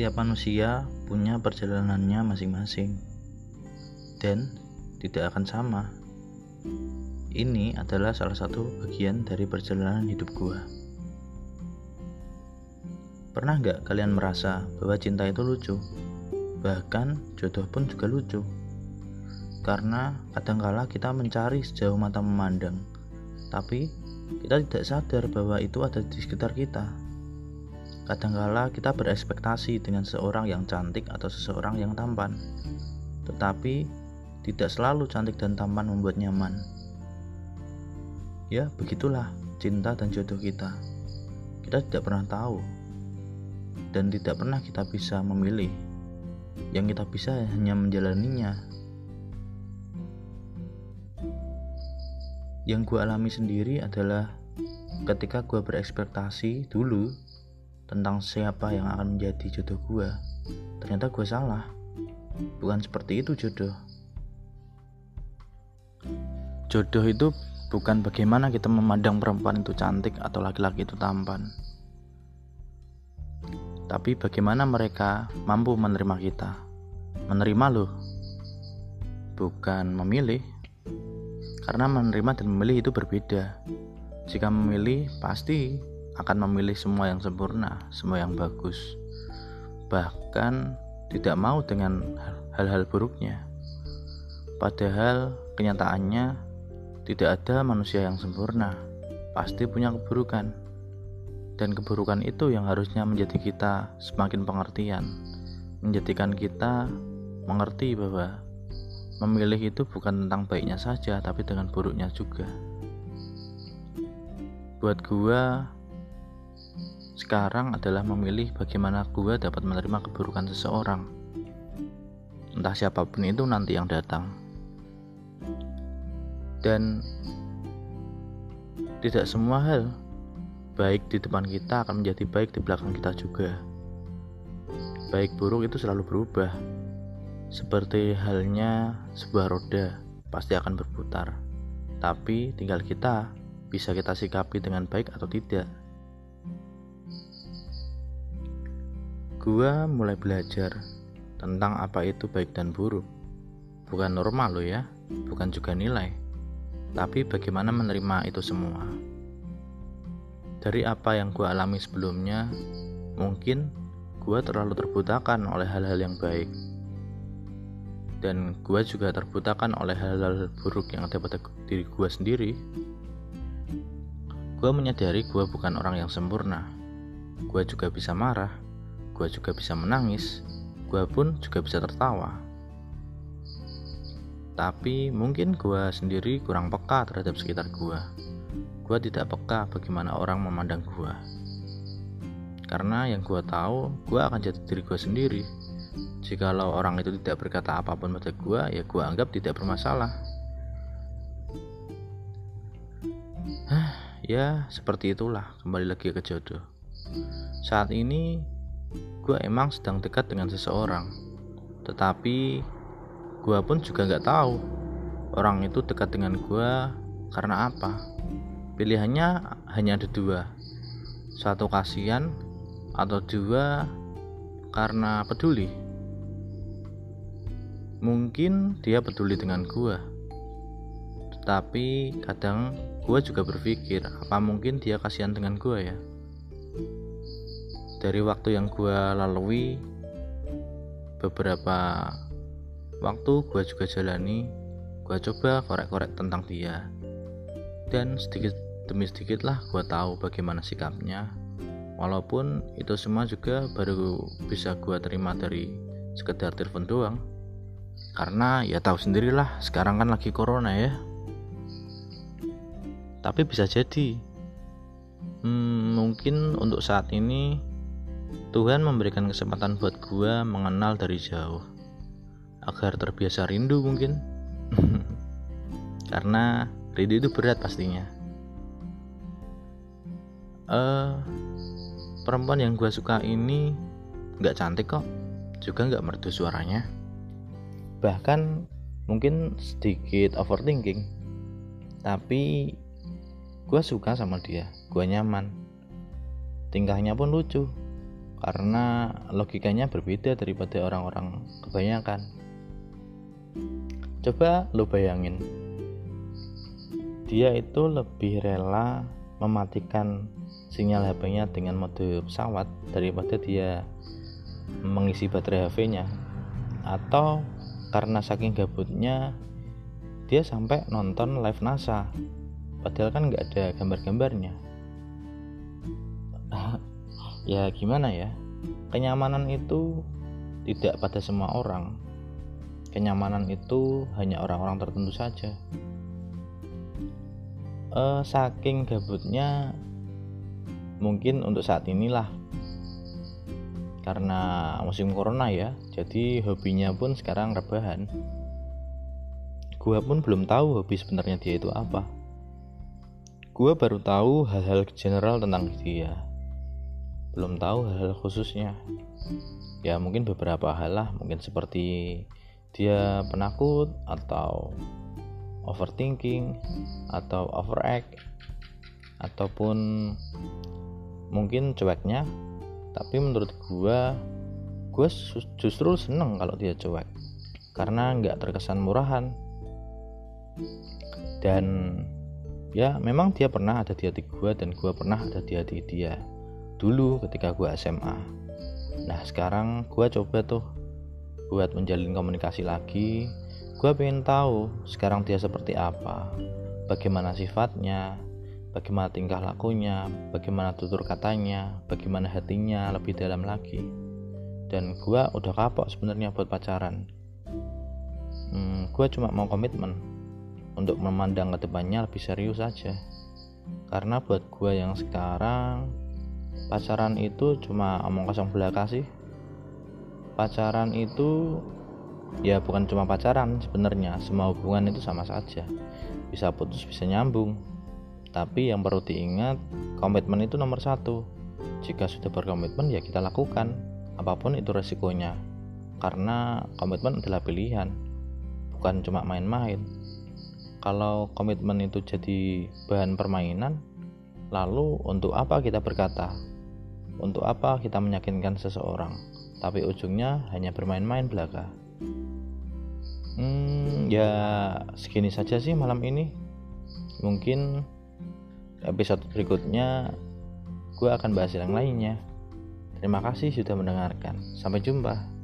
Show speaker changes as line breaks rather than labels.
Setiap manusia punya perjalanannya masing-masing, dan tidak akan sama. Ini adalah salah satu bagian dari perjalanan hidup gua. Pernah nggak kalian merasa bahwa cinta itu lucu? Bahkan jodoh pun juga lucu. Karena kadangkala kita mencari sejauh mata memandang, tapi kita tidak sadar bahwa itu ada di sekitar kita. Kadangkala kita berekspektasi dengan seorang yang cantik atau seseorang yang tampan, tetapi tidak selalu cantik dan tampan membuat nyaman. Ya, begitulah cinta dan jodoh kita. Kita tidak pernah tahu dan tidak pernah kita bisa memilih. Yang kita bisa hanya menjalaninya. Yang gue alami sendiri adalah ketika gue berekspektasi dulu tentang siapa yang akan menjadi jodoh gue ternyata gue salah. Bukan seperti itu jodoh. Jodoh itu bukan bagaimana kita memandang perempuan itu cantik atau laki-laki itu tampan. Tapi bagaimana mereka mampu menerima kita. Menerima loh. Bukan memilih. Karena menerima dan memilih itu berbeda. Jika memilih pasti akan memilih semua yang sempurna, semua yang bagus, bahkan tidak mau dengan hal-hal buruknya. Padahal kenyataannya tidak ada manusia yang sempurna, pasti punya keburukan. Dan keburukan itu yang harusnya menjadi kita semakin pengertian, menjadikan kita mengerti bahwa memilih itu bukan tentang baiknya saja, tapi dengan buruknya juga. Buat gua, sekarang adalah memilih bagaimana gue dapat menerima keburukan seseorang. Entah siapa pun itu nanti yang datang. Dan tidak semua hal baik di depan kita akan menjadi baik di belakang kita juga. Baik buruk itu selalu berubah. Seperti halnya sebuah roda pasti akan berputar. Tapi tinggal kita bisa kita sikapi dengan baik atau tidak. Gua mulai belajar tentang apa itu baik dan buruk. Bukan normal loh ya, bukan juga nilai. Tapi bagaimana menerima itu semua. Dari apa yang gua alami sebelumnya, mungkin gua terlalu terbutakan oleh hal-hal yang baik. Dan gua juga terbutakan oleh hal-hal buruk yang ada pada diri gua sendiri. Gua menyadari gua bukan orang yang sempurna. Gua juga bisa marah, gue juga bisa menangis, gue pun juga bisa tertawa. Tapi mungkin gue sendiri kurang peka terhadap sekitar gue. Gue tidak peka bagaimana orang memandang gue. Karena yang gue tahu, gue akan jadi diri gue sendiri. Jikalau orang itu tidak berkata apa pun pada gue, ya gue anggap tidak bermasalah. ya seperti itulah kembali lagi ke jodoh. Saat ini gue emang sedang dekat dengan seseorang. Tetapi gue pun juga nggak tahu orang itu dekat dengan gue karena apa. Pilihannya hanya ada dua. Satu kasihan atau dua karena peduli. Mungkin dia peduli dengan gue tetapi kadang gue juga berpikir apa mungkin dia kasihan dengan gue ya dari waktu yang gue lalui beberapa waktu gue juga jalani gue coba korek-korek tentang dia. Dan sedikit demi sedikit lah gue tahu bagaimana sikapnya. Walaupun itu semua juga baru bisa gue terima dari sekedar telepon doang. Karena ya tahu sendirilah sekarang kan lagi corona ya. Tapi bisa jadi hmm, mungkin untuk saat ini Tuhan memberikan kesempatan buat gua mengenal dari jauh. Agar terbiasa rindu mungkin. Karena rindu itu berat pastinya. Uh, perempuan yang gua suka ini nggak cantik kok. Juga nggak merdu suaranya. Bahkan mungkin sedikit overthinking. Tapi gue suka sama dia. Gue nyaman. Tingkahnya pun lucu karena logikanya berbeda daripada orang-orang kebanyakan. Coba lo bayangin. Dia itu lebih rela mematikan sinyal HP-nya dengan mode pesawat daripada dia mengisi baterai HP-nya atau karena saking gabutnya dia sampai nonton live NASA. Padahal kan nggak ada gambar-gambarnya ya gimana ya? Kenyamanan itu tidak pada semua orang. Kenyamanan itu hanya orang-orang tertentu saja. Uh, saking gabutnya mungkin untuk saat inilah. Karena musim corona ya jadi hobinya pun sekarang rebahan. Gua pun belum tahu hobi sebenarnya dia itu apa. Gua baru tahu hal-hal general tentang dia belum tahu hal-hal khususnya. Ya mungkin beberapa hal lah. Mungkin seperti dia penakut atau overthinking atau overact ataupun mungkin cueknya. Tapi menurut gua gue justru seneng kalau dia cuek karena nggak terkesan murahan. Dan ya memang dia pernah ada di hati gue dan gue pernah ada di hati dia dulu ketika gue SMA nah sekarang gue coba tuh buat menjalin komunikasi lagi. Gue pengen tahu sekarang dia seperti apa bagaimana sifatnya bagaimana tingkah lakunya bagaimana tutur katanya bagaimana hatinya lebih dalam lagi. Dan gue udah kapok sebenarnya buat pacaran. Hmm, gue cuma mau komitmen untuk memandang ke depannya lebih serius saja karena buat gue yang sekarang pacaran itu cuma omong kosong belaka sih. Pacaran itu ya bukan cuma pacaran sebenarnya. Semua hubungan itu sama saja. Bisa putus bisa nyambung. Tapi yang perlu diingat komitmen itu nomor satu. Jika sudah berkomitmen ya kita lakukan. Apa pun itu resikonya. Karena komitmen adalah pilihan. Bukan cuma main-main. Kalau komitmen itu jadi bahan permainan lalu untuk apa kita berkata untuk apa kita meyakinkan seseorang, tapi ujungnya hanya bermain-main belaka? Hmm, ya segini saja sih malam ini. Mungkin episode berikutnya gue akan bahas yang lainnya. Terima kasih sudah mendengarkan. Sampai jumpa.